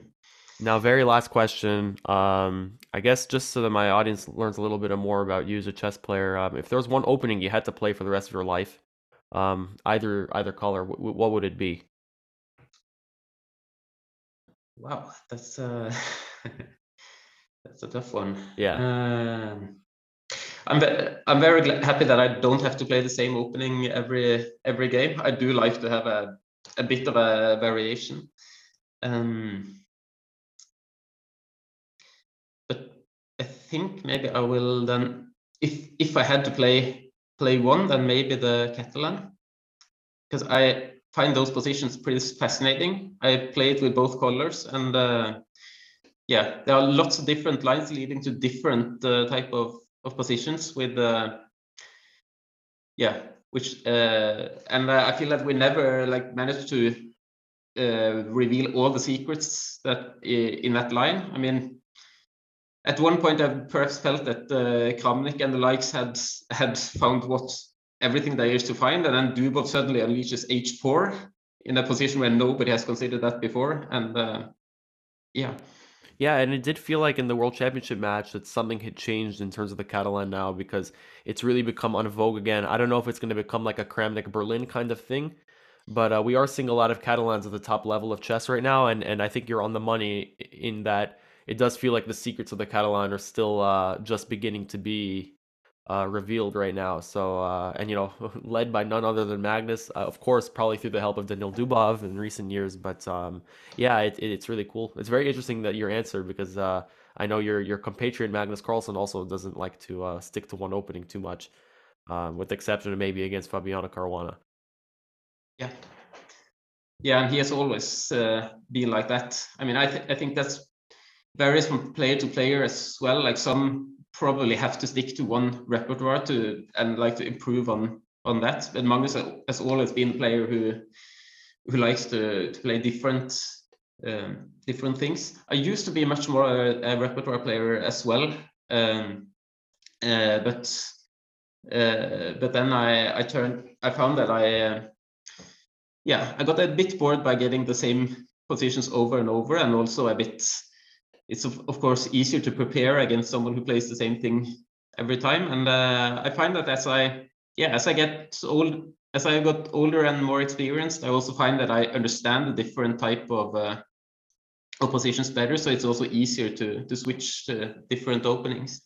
Now, very last question. Um, I guess just so that my audience learns a little bit more about you as a chess player, um, if there was one opening you had to play for the rest of your life, um, either either color, w- what would it be? Wow, that's uh, that's a tough one. Yeah. Um, I'm ve- I'm very gl- happy that I don't have to play the same opening every every game. I do like to have a a bit of a variation. Um, I think maybe I will then, if if I had to play play one, then maybe the Catalan, because I find those positions pretty fascinating. I played with both colors, and uh, yeah, there are lots of different lines leading to different uh, type of of positions with uh, yeah, which uh, and uh, I feel that we never like managed to uh, reveal all the secrets that in that line. I mean, at one point, I perhaps felt that uh, Kramnik and the likes had had found what everything there is to find, and then Dubov suddenly unleashes H4 in a position where nobody has considered that before, and uh, yeah. Yeah, and it did feel like in the World Championship match that something had changed in terms of the Catalan now because it's really become on vogue again. I don't know if it's going to become like a Kramnik Berlin kind of thing, but uh, we are seeing a lot of Catalans at the top level of chess right now, and and I think you're on the money in that it does feel like the secrets of the Catalan are still uh, just beginning to be uh, revealed right now. So, uh, and you know, led by none other than Magnus, uh, of course, probably through the help of Daniil Dubov in recent years. But um, yeah, it, it, it's really cool. It's very interesting that your answer because uh, I know your your compatriot Magnus Carlsen also doesn't like to uh, stick to one opening too much, um, with the exception of maybe against Fabiano Caruana. Yeah. Yeah, and he has always been like that. I mean, I, th- I think that's varies from player to player as well. Like some probably have to stick to one repertoire to and like to improve on on that. But Magnus has always been a player who who likes to, to play different um, different things. I used to be much more a, a repertoire player as well, um, uh, but uh, but then I I turned I found that I uh, yeah I got a bit bored by getting the same positions over and over, and also a bit it's of, of course easier to prepare against someone who plays the same thing every time. And uh, I find that as I yeah as I get old as I got older and more experienced, I also find that I understand the different type of uh, oppositions better. So it's also easier to to switch to different openings.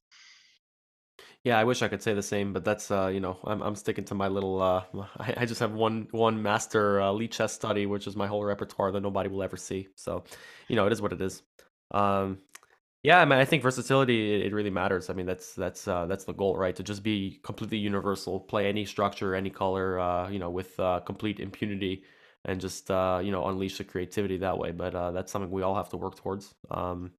Yeah, I wish I could say the same, but that's uh, you know, I'm I'm sticking to my little uh, I, I just have one one master uh, Lichess study, which is my whole repertoire that nobody will ever see. So, you know, it is what it is. Um, yeah, I mean, I think versatility it, really matters. I mean, that's that's uh, that's the goal, right? To just be completely universal, play any structure, any color, uh, you know, with uh, complete impunity, and just uh, you know, unleash the creativity that way. But uh, that's something we all have to work towards. Um,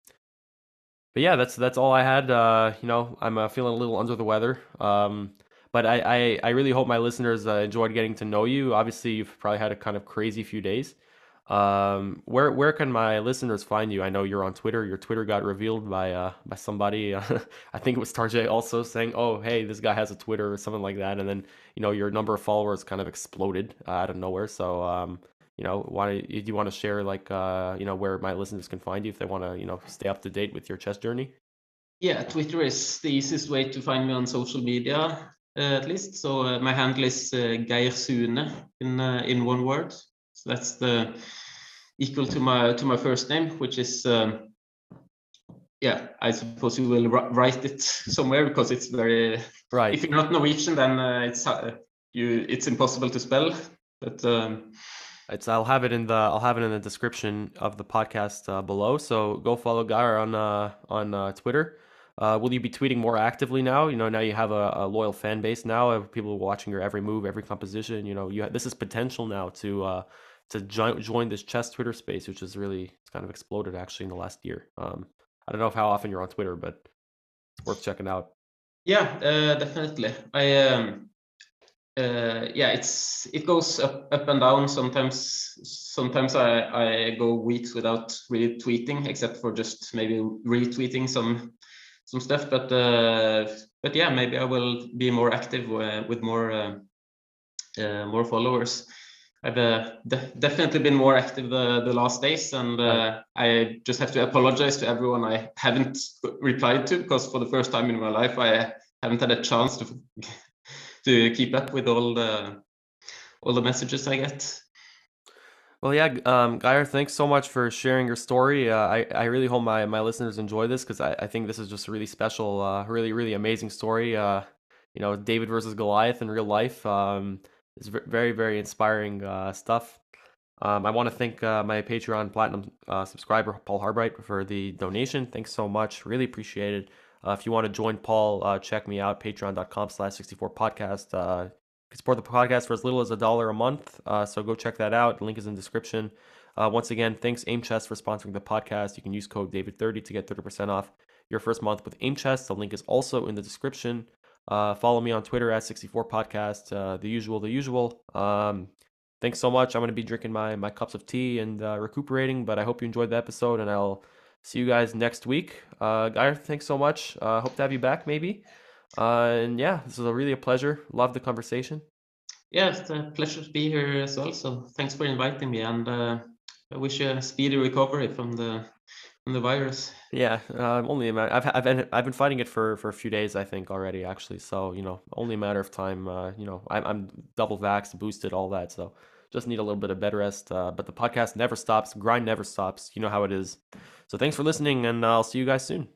but yeah, that's that's all I had. Uh, you know, I'm uh, feeling a little under the weather. Um, but I, I, I really hope my listeners uh, enjoyed getting to know you. Obviously, you've probably had a kind of crazy few days. Um, where where can my listeners find you? I know you're on Twitter. Your Twitter got revealed by uh by somebody. I think it was Tarjei also saying, "Oh, hey, this guy has a Twitter" or something like that. And then you know your number of followers kind of exploded uh, out of nowhere. So um, you know, why do you want to share like uh, you know where my listeners can find you if they want to you know stay up to date with your chess journey? Yeah, Twitter is the easiest way to find me on social media, uh, at least. So uh, my handle is uh, Geir Sune in uh, in one word. So that's the equal to my to my first name, which is um, yeah. I suppose you will write it somewhere because it's very right. If you're not Norwegian, then uh, it's uh, you it's impossible to spell. But um, it's I'll have it in the I'll have it in the description of the podcast uh, below. So go follow Geir on uh, on uh, Twitter. Uh, will you be tweeting more actively now? You know, now you have a, a loyal fan base. Now people watching your every move, every composition. You know, you this is potential now to uh, to join join this chess Twitter space, which has really it's kind of exploded actually in the last year. Um, I don't know how often you're on Twitter, but it's worth checking out. Yeah, uh, definitely. I um, uh, yeah, it's it goes up, up and down. Sometimes sometimes I, I go weeks without really tweeting, except for just maybe retweeting some some stuff. But uh, but yeah, maybe I will be more active uh, with more uh, uh, more followers. I've uh, de definitely been more active the, the last days, and uh, I just have to apologize to everyone I haven't replied to because for the first time in my life I haven't had a chance to to keep up with all the all the messages I get. Well, yeah, um, Geir, thanks so much for sharing your story. Uh, I, I really hope my, my listeners enjoy this because I, I think this is just a really special, uh, really, really amazing story. Uh, you know, David versus Goliath in real life. Um, it's very, very inspiring uh, stuff. Um, I want to thank uh, my Patreon Platinum uh, subscriber, Paul Harbright, for the donation. Thanks so much. Really appreciate it. Uh, if you want to join Paul, uh, check me out, patreon.com slash 64podcast. Uh, you can support the podcast for as little as a dollar a month. So go check that out. The link is in the description. Once again, thanks Aim Chess for sponsoring the podcast. You can use code David30 to get 30% off your first month with Aim Chess. The link is also in the description. Uh, follow me on Twitter at 64podcast. the usual, the usual. Um, thanks so much. I'm going to be drinking my, my cups of tea and recuperating, but I hope you enjoyed the episode and I'll see you guys next week. Uh, Geir, thanks so much. Uh, hope to have you back maybe. Uh, and yeah, this was a really a pleasure. Love the conversation. Yeah, it's a pleasure to be here as well. So thanks for inviting me, and uh, I wish you a speedy recovery from the from the virus. Yeah, uh, only a matter. I've I've been I've been fighting it for for a few days, I think already actually. So you know, only a matter of time. Uh, you know, I'm I'm double vaxxed, boosted, all that. So just need a little bit of bed rest. Uh, but the podcast never stops. Grind never stops. You know how it is. So thanks for listening, and I'll see you guys soon.